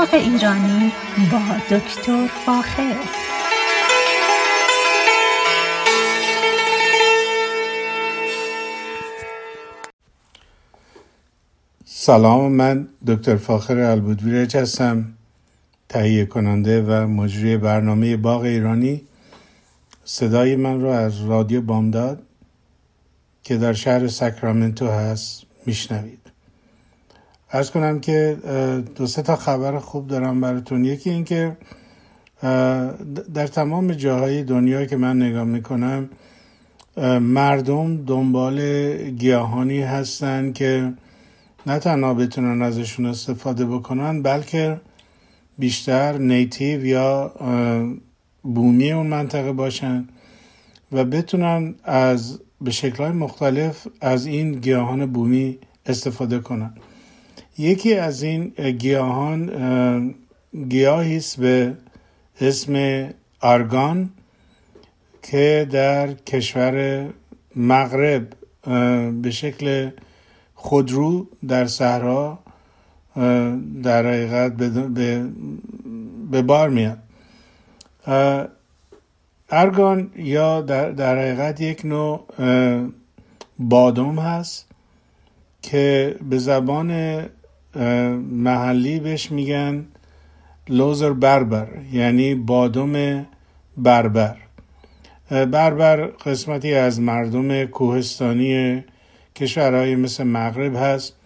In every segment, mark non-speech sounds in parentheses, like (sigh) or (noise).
باغ ایرانی با دکتر فاخر. سلام من دکتر فاخر البودویرج هستم تهیه کننده و مجری برنامه باغ ایرانی. صدای من رو از رادیو بامداد که در شهر ساکرامنتو هست میشنوید. ارز کنم که دو سه تا خبر خوب دارم براتون. یکی اینکه در تمام جاهای دنیا که من نگاه می‌کنم مردم دنبال گیاهانی هستن که نه تنها بتونن ازشون استفاده بکنن بلکه بیشتر نیتیو یا بومی اون منطقه باشن و بتونن از به شکلهای مختلف از این گیاهان بومی استفاده کنن. یکی از این گیاهان گیاهی است به اسم آرگان که در کشور مغرب به شکل خودرو در صحرا در حقیقت به, بار میاد. ارگان یا در, در حقیقت یک نوع بادوم هست که به زبان محلی بهش میگن لوزر بربر یعنی بادوم بربر. بربر قسمتی از مردم کوهستانی کشورهای مثل مغرب هست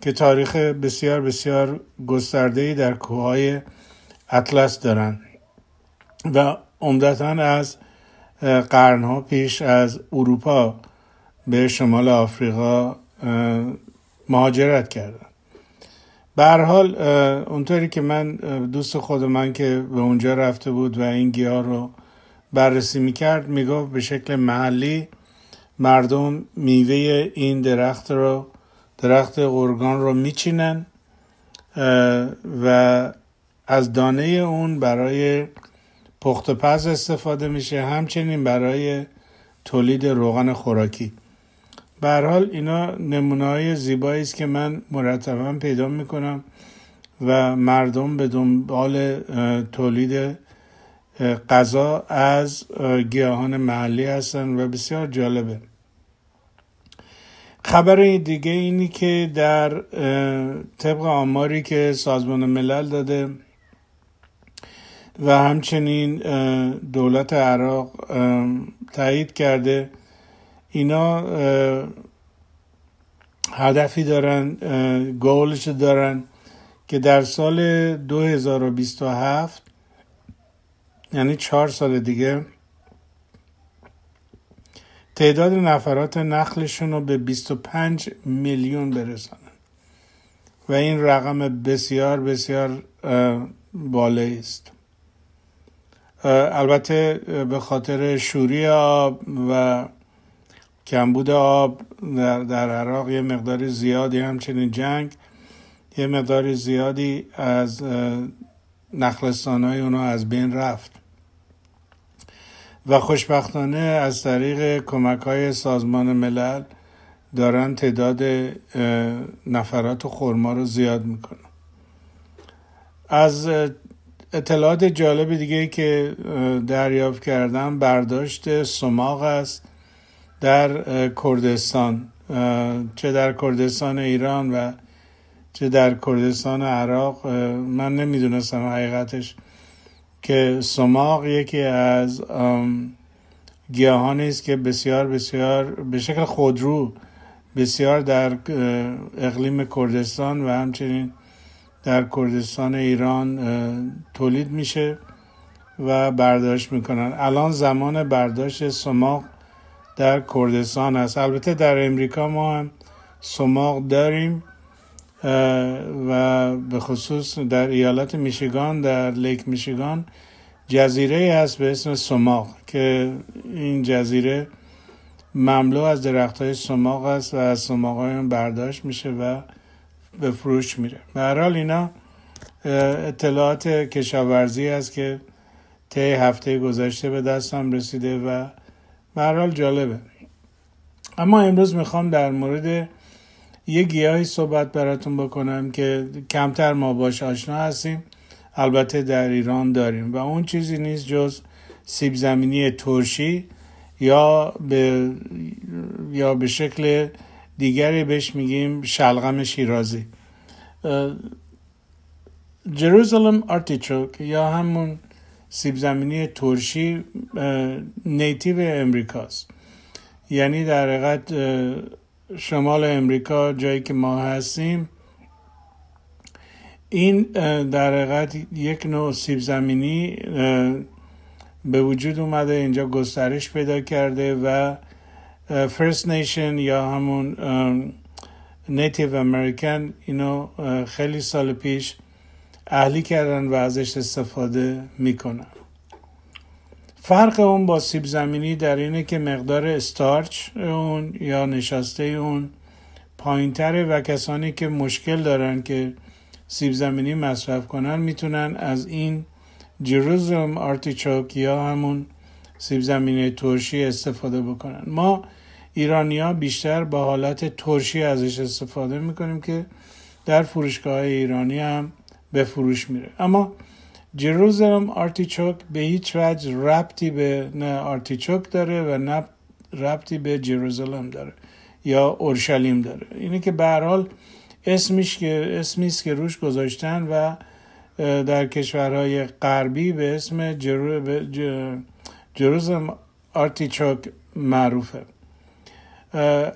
که تاریخ بسیار بسیار گسترده در کوههای اطلس دارن و عمدتا از قرنها پیش از اروپا به شمال آفریقا مهاجرت کردن. به حال اونطوری که من دوست خود من که به اونجا رفته بود و این گیاه رو بررسی می‌کرد می‌گفت به شکل محلی مردم میوه این درخت رو درخت قرگان رو میچینن و از دانه اون برای پخت پز استفاده میشه همچنین برای تولید روغن خوراکی. به حال اینا نمونه های زیبایی است که من مرتبا پیدا می‌کنم و مردم به دنبال تولید غذا از گیاهان محلی هستن و بسیار جالبه. خبر دیگه اینی که در طبق آماری که سازمان ملل داده و همچنین دولت عراق تایید کرده اینا هدفی دارن گولش دارن که در سال 2027 یعنی چهار سال دیگه تعداد نفرات نقلشون رو به 25 میلیون برسانن. و این رقم بسیار بسیار بالایی است. البته به خاطر شوری آب و کمبود آب در, در عراق یه مقدار زیادی همچنین جنگ یه مقدار زیادی از نخلستان های اونو از بین رفت. و خوشبختانه از طریق کمک های سازمان ملل دارن تعداد نفرات خورما رو زیاد می‌کنن. از اطلاعات جالب دیگه که دریافت کردم برداشت سماق است. در کردستان. چه در کردستان ایران و چه در کردستان عراق. من نمی‌دونستم حقیقتش که سماق یکی از گیاهانی است که بسیار بسیار به شکل خودرو بسیار در اقلیم کردستان و همچنین در کردستان ایران تولید میشه و برداشت می‌کنن. الان زمان برداشت سماق در کردستان است. البته در امریکا ما هم سماق داریم و به خصوص در ایالت میشیگان در لیک میشیگان جزیره هست به اسم سماق که این جزیره مملو از درخت های سماق است و از سماق های برداشت میشه و به فروش میره. به حال اینا اطلاعات کشاورزی است که طی هفته گذشته به دستم رسیده و حال جالبه. اما امروز می‌خوام در مورد یه گیاهی صحبت براتون بکنم که کمتر ما باش آشنا هستیم. البته در ایران داریم و اون چیزی نیست جز سیب زمینی ترشی یا به یا به شکل دیگری بهش میگیم شلغم شیرازی. جروزالم آرتیچوک یا همون سیب زمینی ترشی نیتیو امریکاست. یعنی در حقیقت شمال امریکا جایی که ما هستیم این در حقیقت یک نوع سیب زمینی به وجود اومده اینجا گسترش پیدا کرده و فرست نیشن یا همون نیتیو امریکن اینو خیلی سال پیش اهلی کردن و ازش استفاده می‌کنن. فرق اون با سیب زمینی در اینه که مقدار استارچ اون یا نشاسته اون پایینتره و کسانی که مشکل دارن که سیب زمینی مصرف کنن می‌تونن از این جروزم آرتیچوک یا همون سیب زمینی ترشی استفاده بکنن. ما ایرانیا بیشتر با حالت ترشی ازش استفاده می‌کنیم که در فروشگاه ایرانی هم به فروش میره. اما جروزلم آرتیچوک به هیچ وجه ربطی به نه آرتیچوک داره و نه ربطی به جروزلم داره یا اورشلیم داره. اینه که به حال اسمش که اسمی است که روش گذاشتن و در کشورهای غربی به اسم جروزلم آرتیچوک معروفه.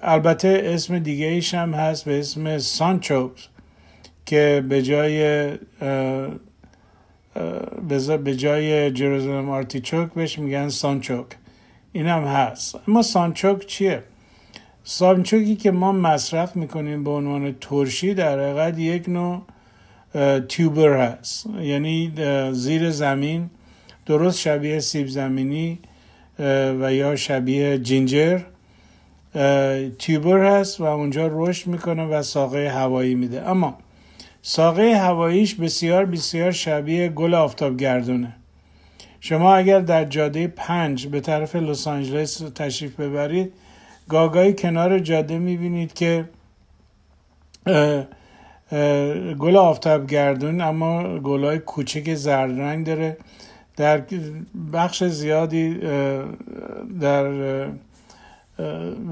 البته اسم دیگه ایش هم هست به اسم سانچوکس که به جای به جای جروزلم آرتیچوک بهش میگن سانچوک این هم هست. اما سانچوک چیه؟ سانچوکی که ما مصرف می‌کنیم به عنوان ترشی در حقیقت یک نوع تیوبر هست. یعنی زیر زمین درست شبیه سیب زمینی و یا شبیه جینجر. تیوبر هست و اونجا رشد می‌کنه و ساقه هوایی میده. اما ساقه هواییش بسیار بسیار شبیه گل آفتاب گردونه شما اگر در جاده پنج به طرف لس آنجلس تشریف ببرید گاگای کنار جاده می‌بینید که گل آفتاب گردون اما گلای کوچک زرد رنگ داره. در بخش زیادی در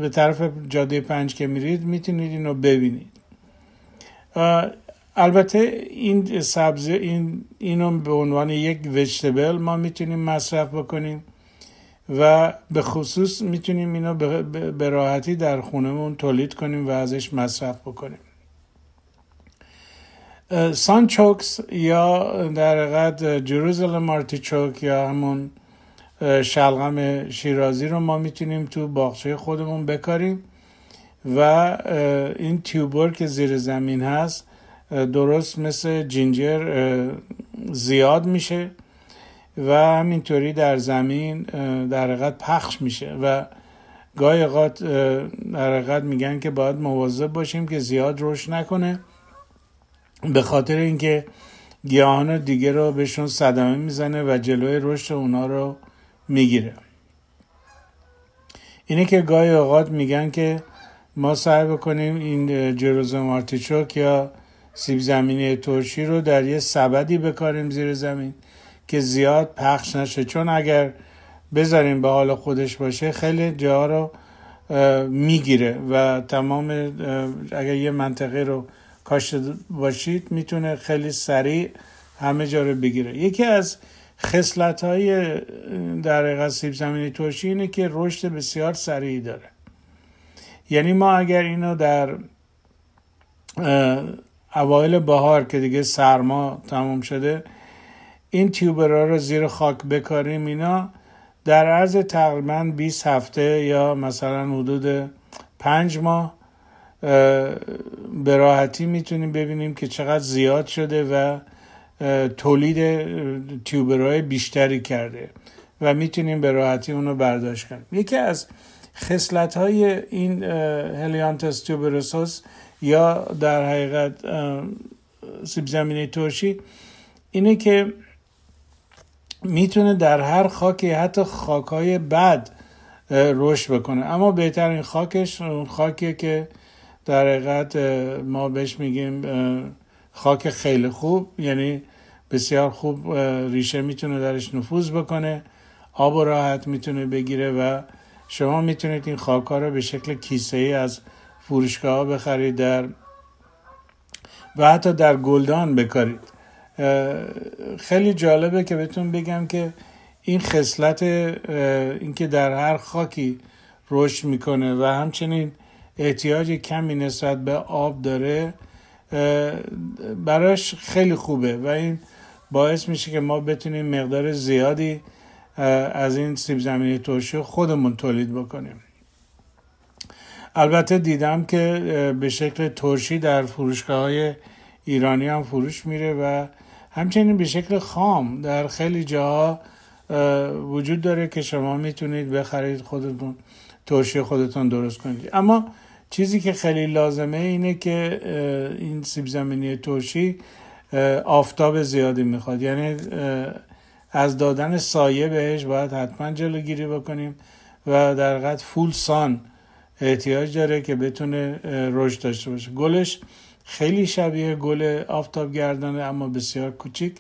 به طرف جاده پنج که میرید می‌تونید اینو ببینید. البته این سبزی این اینو به عنوان یک وجتبل ما می‌تونیم مصرف بکنیم و به خصوص می‌تونیم اینو به راحتی در خونهمون تولید کنیم و ازش مصرف بکنیم. سانچوکس یا در حقیقت جروزلم آرتیچوک یا همون شلغم شیرازی رو ما می‌تونیم تو باغچه خودمون بکاریم و این تیوبر که زیر زمین هست درست مثل جینجر زیاد میشه و همینطوری در زمین در حقیقت پخش میشه و گاهی اوقات در حقیقت میگن که باید مواظب باشیم که زیاد رشد نکنه به خاطر اینکه گیاهان دیگه رو بهشون صدمه می‌زنه و جلوی رشد اونا رو می‌گیره. اینه که گاهی اوقات میگن که ما سعی بکنیم این جروزم آرتیچوک یا سیب زمینی ترشی رو در یه سبدی بکاریم زیر زمین که زیاد پخش نشه. چون اگر بذاریم به حال خودش باشه خیلی جا رو می‌گیره و تمام اگر یه منطقه رو کاشته باشید می‌تونه خیلی سریع همه جا رو بگیره. یکی از خصلت های در سیب زمینی ترشی اینه که رشد بسیار سریعی داره. یعنی ما اگر اینو در اوایل بهار که دیگه سرما تموم شده این تیوبرها رو زیر خاک بکاریم اینا. در عرض تقریبا 20 هفته یا مثلا حدود پنج ماه به راحتی می‌تونیم ببینیم که چقدر زیاد شده و تولید تیوبرهای بیشتری کرده و می‌تونیم به راحتی اونو برداشت کنیم. یکی از خصلت های این هلیانتس توبروسوس یا در حقیقت سیب زمینه ترشی. اینه که می‌تونه در هر خاکی حتی خاکهای بد رشد بکنه. اما بهترین خاکش اون خاکیه که در حقیقت ما بهش میگیم خاک خیلی خوب. یعنی بسیار خوب ریشه می‌تونه درش نفوذ بکنه آب و راحت می‌تونه بگیره و شما می‌تونید این خاک ها رو به شکل کیسه ای از فروشگاه بخرید در و حتی در گلدان بکارید. خیلی جالبه که بهتون بگم که این خصلت اینکه در هر خاکی رشد می‌کنه و همچنین احتیاج کمی نسبت به آب داره براش خیلی خوبه و این باعث میشه که ما بتونیم مقدار زیادی از این سیب زمینی ترشی خودمون تولید بکنیم. البته دیدم که به شکل ترشی در فروشگاه های ایرانی هم فروش میره و همچنین به شکل خام در خیلی جاها وجود داره که شما می‌تونید بخرید خودتون ترشی خودتون درست کنید. اما چیزی که خیلی لازمه اینه که این سیب زمینی ترشی آفتاب زیادی می‌خواد. یعنی از دادن سایه بهش باید حتما جلوگیری بکنیم و در قد فول سان احتیاج داره که بتونه رشد داشته باشه. گلش خیلی شبیه گل آفتاب گردانه اما بسیار کوچیک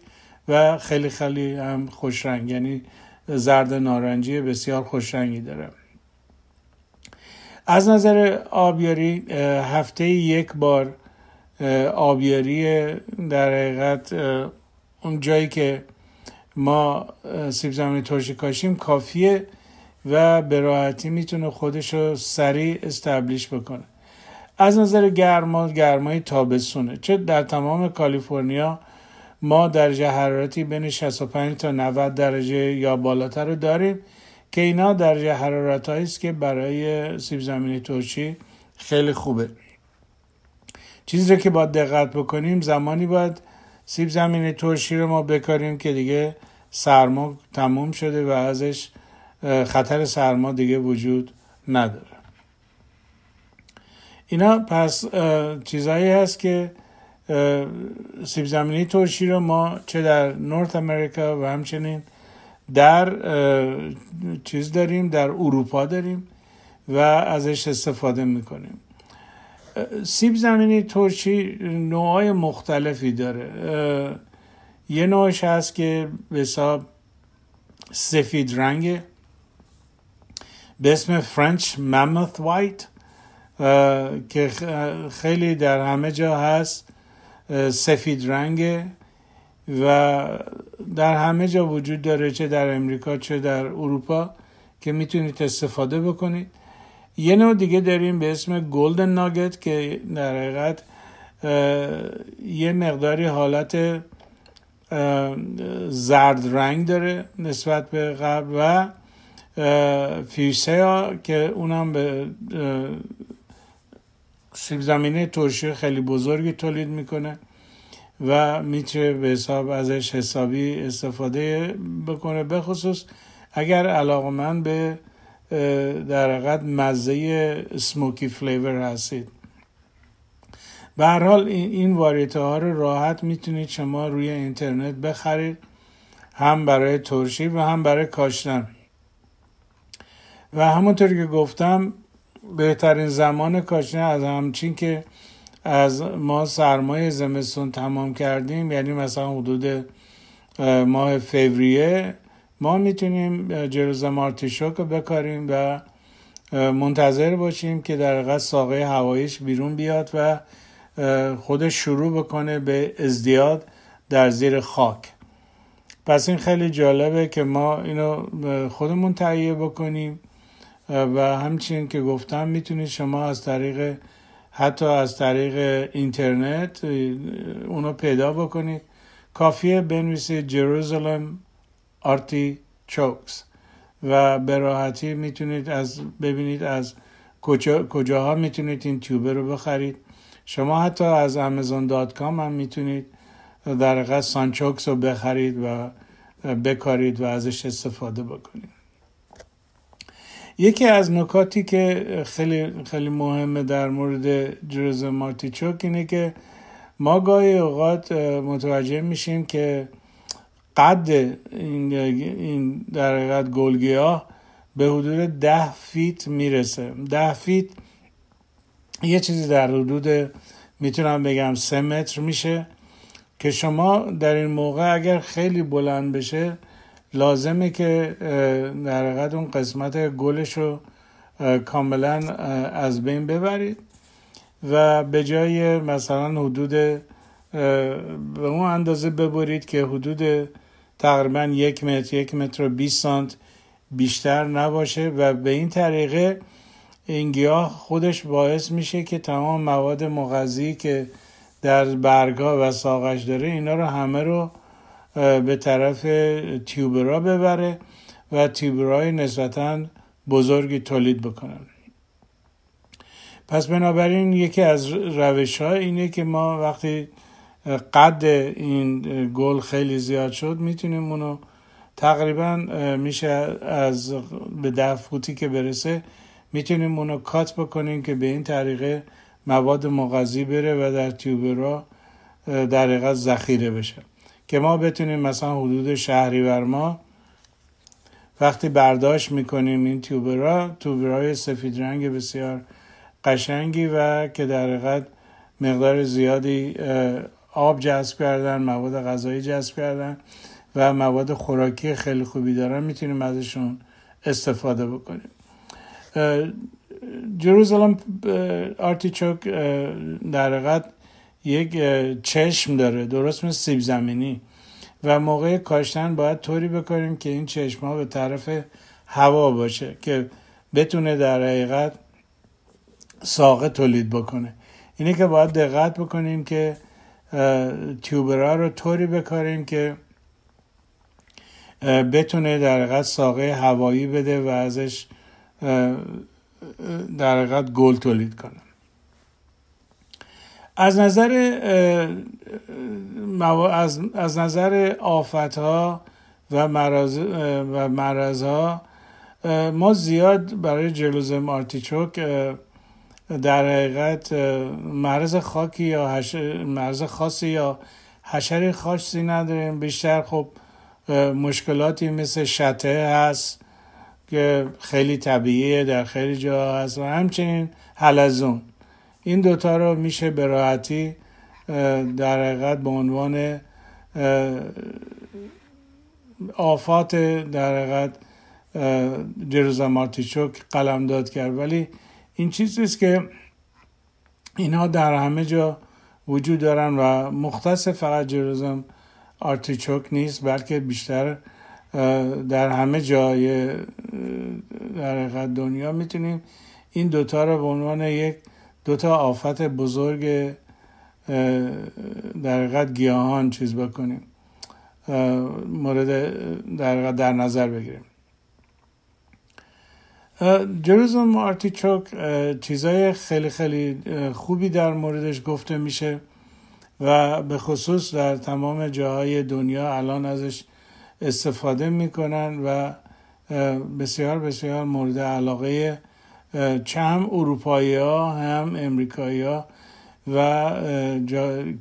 و خیلی خیلی هم خوش رنگ یعنی زرد نارنجی بسیار خوش رنگی داره. از نظر آبیاری هفته یک بار آبیاری در حقیقت اون جایی که ما سیب زمینی ترشی کاشیم کافیه و به راحتی می‌تونه خودش رو سریع استبلیش بکنه. از نظر گرما گرمای تابستونه. چه در تمام کالیفرنیا ما درجه حرارتی بین 65 تا 90 درجه یا بالاتر رو داریم که اینا درجه حرارت است که برای سیب زمینی ترشی خیلی خوبه. چیزی رو که باید دقت بکنیم زمانی باید سیب زمینی ترشی رو ما بکاریم که دیگه سرما تموم شده و ازش خطر سرما دیگه وجود نداره. اینا پس چیزهایی هست که سیب زمینی ترشی رو ما چه در نورت امریکا و همچنین در چیز داریم در اروپا داریم و ازش استفاده می‌کنیم. سیب زمینی ترشی نوعای مختلفی داره. یه نوعش هست که به حساب سفید رنگه. به اسم فرنچ ماموث وایت که خیلی در همه جا هست سفید رنگه و در همه جا وجود داره چه در امریکا چه در اروپا که می‌تونید استفاده بکنید. یه نوع دیگه داریم به اسم گلدن ناگت که در حقیقت یه مقداری حالت زرد رنگ داره نسبت به قبل و فیوسیا که اونم به سیب زمینه ترشی خیلی بزرگی تولید می‌کنه و می‌تونه به حساب ازش حسابی استفاده بکنه. بخصوص اگر علاقه به در حقیقت مزه سموکی فلیور هستید. به هر حال این واریته ها رو راحت می‌تونید شما روی اینترنت بخرید هم برای ترشی و هم برای کاشتن. و همونطور که گفتم بهترین زمان کاشتن از همچین که از ما سرمایه زمستون تمام کردیم یعنی مثلا حدود ماه فوریه ما می‌تونیم جروز مارتیشوک رو بکاریم و منتظر باشیم که در قصد ساقه هوایش بیرون بیاد و خودش شروع بکنه به ازدیاد در زیر خاک. پس این خیلی جالبه که ما اینو خودمون تهیه بکنیم. و همچنین که گفتم می‌تونید شما از طریق حتی از طریق اینترنت اونو پیدا بکنید. کافیه بنویسید جروزالم artichokes و به راحتی می‌تونید از ببینید از کجا کجاها می‌تونید این tuber رو بخرید. شما حتی از Amazon dot com هم می‌تونید در حقیقت sunchokes رو بخرید و بکارید و ازش استفاده بکنید. یکی از نکاتی که خیلی خیلی مهمه در مورد Jerusalem artichoke اینه که ما گاهی اوقات متوجه میشیم که قد این, این در حقیقت گلگیاه به حدود ده فیت می‌رسه. ده فیت یه چیزی در حدود می‌تونم بگم سه متر میشه که شما در این موقع اگر خیلی بلند بشه لازمه که در حقیقت اون قسمت گلش رو کاملا از بین ببرید و به جای مثلا حدود به اون اندازه ببرید که حدود تقریبا یک متر یک متر و 20 سانت بیشتر نباشه و به این طریقه این گیاه خودش باعث میشه که تمام مواد مغذی که در برگا و ساقش داره اینا رو همه رو به طرف تیوبرا ببره و تیوبرای نسبتا بزرگی تولید بکنن. پس بنابراین یکی از روش ها اینه که ما وقتی قد این گل خیلی زیاد شد می‌تونیم اونو تقریبا میشه از به ده فوتی که برسه می‌تونیم اونو کات بکنیم که به این طریقه مواد مغذی بره و در تیوبرا در حقیقت ذخیره بشه. که ما بتونیم مثلا حدود شهری ما وقتی برداشت می‌کنیم این تیوبرا تیوبرای سفید رنگ بسیار قشنگی و که در حقیقت مقدار زیادی آب جذب کردن مواد غذایی جذب کردن و مواد خوراکی خیلی خوبی دارن می‌تونیم ازشون استفاده بکنیم. جروزالم آرتیچوک در حقیقت یک چشم داره درست مثل سیب زمینی. و موقع کاشتن باید طوری بکنیم که این چشم ها به طرف هوا باشه که بتونه در حقیقت ساقه تولید بکنه. اینه که باید دقت بکنیم که تیوبرا رو طوری بکاریم که بتونه در حقیقت ساقه هوایی بده و ازش در حقیقت گل تولید کنه. از نظر از, نظر آفت ها و مرض و مرض ها ما زیاد برای جلوزم آرتیچوک در حقیقت مرض خاکی یا. مرض خاصی یا حشری خاصی نداریم بیشتر خب مشکلاتی مثل شته هست که خیلی طبیعیه در خیلی جا هست و همچنین حلزون این دوتا رو میشه به راحتی در حقیقت به عنوان آفات در حقیقت آرتیچوک قلم داد کرد. ولی این چیزی است که اینها در همه جا وجود دارن و مختص فقط جروزم آرتیچوک نیست بلکه بیشتر در همه جای در دنیا می‌تونیم این دوتا رو به عنوان یک دوتا آفت بزرگ در گیاهان چیز بکنیم مورد در, در نظر بگیریم. جروزم آرتیچوک چیزای خیلی خیلی خوبی در موردش گفته میشه و به خصوص در تمام جاهای دنیا الان ازش استفاده می‌کنن و بسیار بسیار مورد علاقه چه اروپایی ها هم امریکایی ها و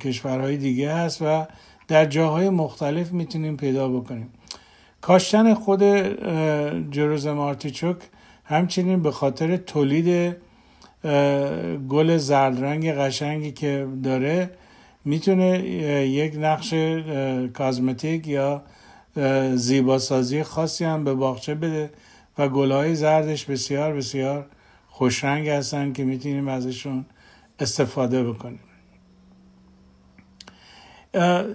کشورهای دیگه هست و در جاهای مختلف می‌تونیم پیدا بکنیم. کاشتن خود جروزم آرتیچوک همچنین به خاطر تولید گل زرد رنگ قشنگی که داره می‌تونه یک نقش کازمتیک یا زیباسازی خاصی هم به باغچه بده و گلهای زردش بسیار بسیار خوشرنگ هستن که می‌تونیم ازشون استفاده بکنیم.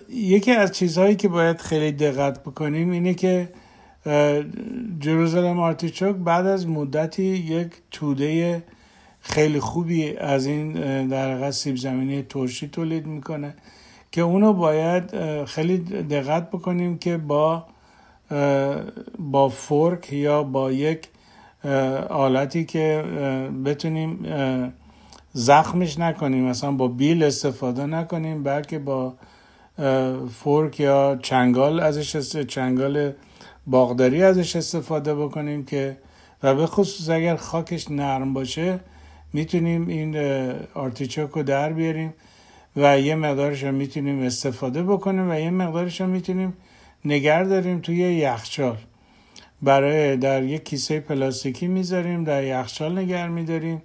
یکی از چیزهایی که باید خیلی دقت بکنیم اینه که جروزالم آرتیچوک بعد از مدتی یک توده خیلی خوبی از این در سیب زمینی ترشی تولید می‌کنه که اونو باید خیلی دقت بکنیم که با با فورک یا با یک آلتی که بتونیم زخمش نکنیم مثلا با بیل استفاده نکنیم بلکه با فورک یا چنگال ازش چنگال باغداری ازش استفاده بکنیم که و به خصوص اگر خاکش نرم باشه می‌تونیم این آرتیچوک رو در بیاریم و یه مقدارش رو می‌تونیم استفاده بکنیم و یه مقدارش رو می‌تونیم نگر داریم توی یخچال. برای در یک کیسه پلاستیکی می‌ذاریم در یخچال نگر میداریم.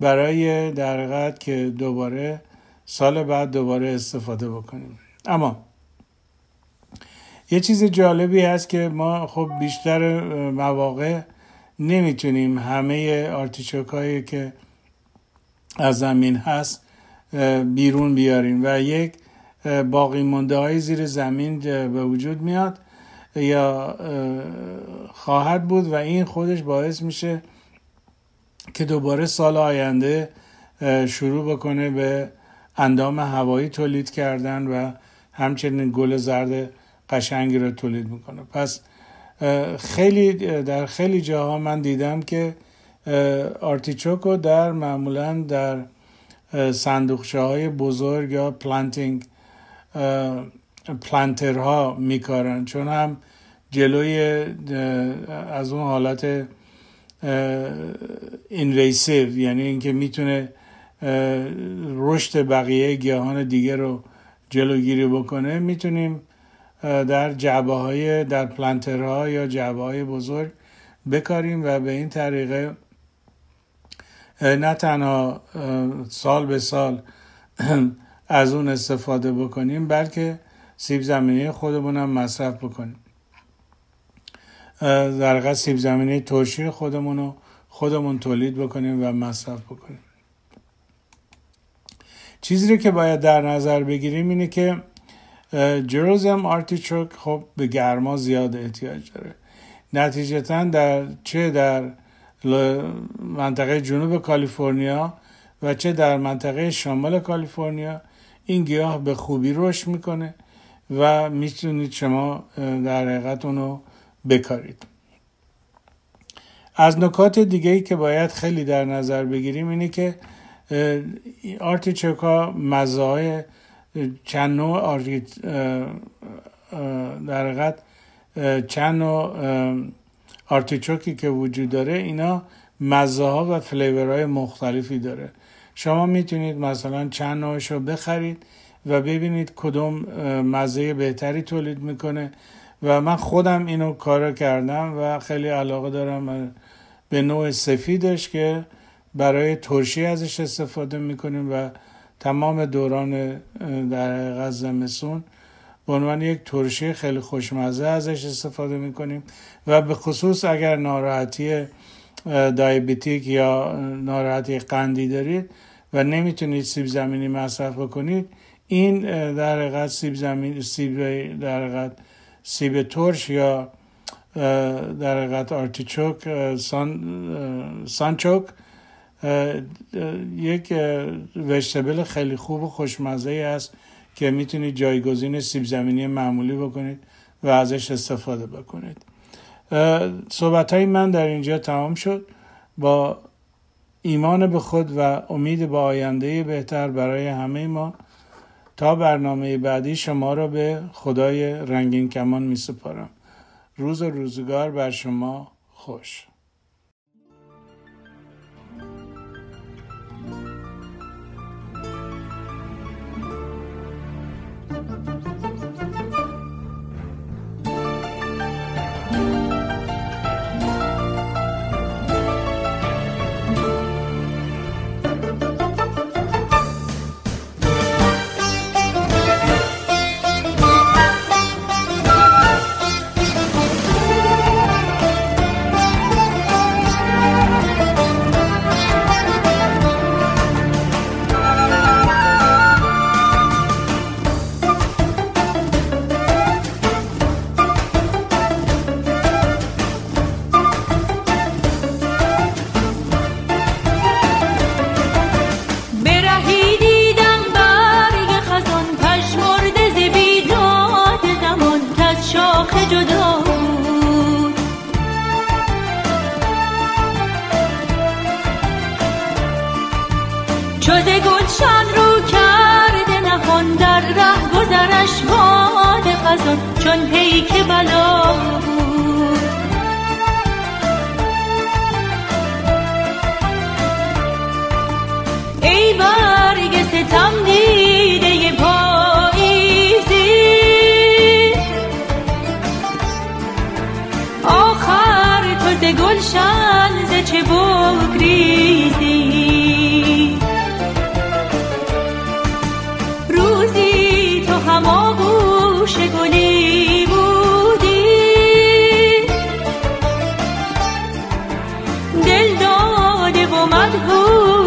برای در که دوباره سال بعد دوباره استفاده بکنیم. اما یه چیز جالبی هست که ما خب بیشتر مواقع نمی‌تونیم همه آرتیچوک هایی که از زمین هست بیرون بیاریم. و یک باقی مونده های زیر زمین به وجود میاد. یا خواهد بود و این خودش باعث میشه که دوباره سال آینده شروع بکنه به اندام هوایی تولید کردن و همچنین گل زرد قشنگی رو تولید می‌کنه. پس خیلی در خیلی جاها من دیدم که artichoke و در معمولا در صندوقچه های بزرگ یا planting planter ها میکارن. چون هم جلوی از اون حالت اینویسیو یعنی اینکه می‌تونه رشد بقیه گیاهان دیگه رو جلوگیری بکنه می‌تونیم در جعبه های در پلانترها یا جعبه های بزرگ بکاریم و به این طریقه نه تنها سال به سال (clears throat) از اون استفاده بکنیم بلکه سیب زمینی خودمون هم مصرف بکنیم. در سیب زمینی ترشی خودمون رو خودمون تولید بکنیم و مصرف بکنیم. چیزی رو که باید در نظر بگیریم اینه که جروزم آرتیچوک خب به گرما زیاد احتیاج داره. نتیجتا در چه در منطقه جنوب کالیفرنیا و چه در منطقه شمال کالیفرنیا این گیاه به خوبی رشد می‌کنه. و می‌تونید شما در حقیقت اونو بکارید. از نکات دیگه ای که باید خیلی در نظر بگیریم اینه که آرتیچوکا مزه های چند نوع در حقیقت چند نوع آرتیچوکی که وجود داره اینا مزه ها و فلیورهای مختلفی داره. شما می‌تونید مثلا چند نوعش رو بخرید. و ببینید کدوم مزه بهتری تولید می‌کنه. و من خودم اینو کار کردم و خیلی علاقه دارم به نوع سفیدش که برای ترشی ازش استفاده می‌کنیم و تمام دوران در حقیقت زمستون به عنوان یک ترشی خیلی خوشمزه ازش استفاده می‌کنیم. و به خصوص اگر ناراحتی دایبتیک یا ناراحتی قندی دارید و نمی‌تونید سیب زمینی مصرف بکنید این در حقیقت سیب زمین سیب در حقیقت سیب ترش یا در حقیقت آرتیچوک سان سانچوک یک وشتبل خیلی خوب و خوشمزه است که می‌تونید جایگزین سیب زمینی معمولی بکنید و ازش استفاده بکنید. صحبت های من در اینجا تمام شد. با ایمان به خود و امید به آینده بهتر برای همه ما تا برنامه بعدی شما را به خدای رنگین کمان می سپارم روز و روزگار بر شما خوش.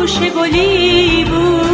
گوش گلی بودی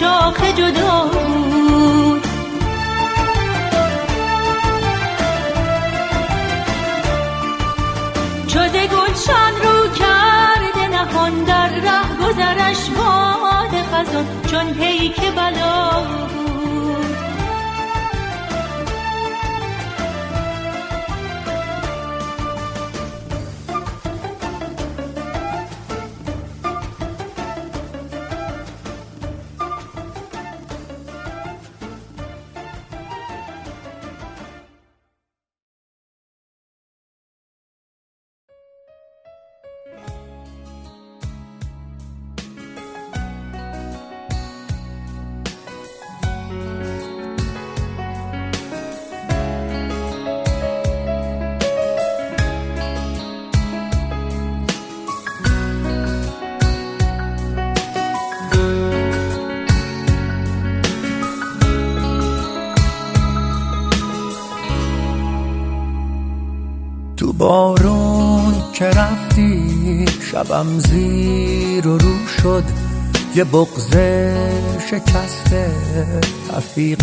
شاخ جدا بود. چو ز گلشن رو کرده نهان در ره گذرش باد خزان چون پیک بلا بارون که رفتی شبم زیر و رو شد. یه بغزه شکسته تفیق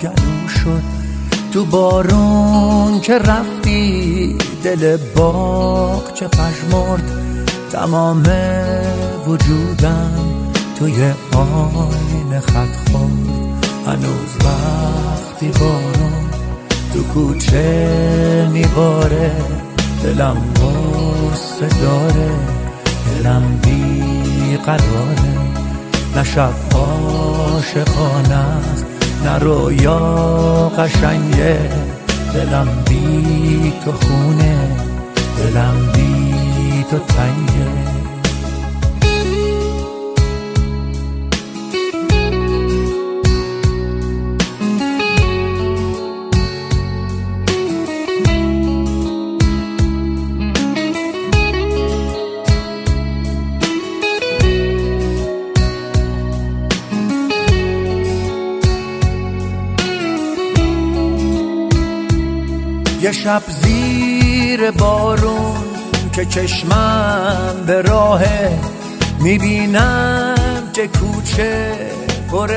گلو شد. تو بارون که رفتی دل باغ چه پشمرد تمام وجودم توی آینه خط خورد. هنوز وقتی بارون تو کوچه میباره دلم غصه داره دلم بی قراره. نه شب عاشقانه نه رویا قشنگه. دلم بی تو خونه دلم بی تو تنگه. یه شب زیر بارون که چشمم به راهه می‌بینم که کوچه پر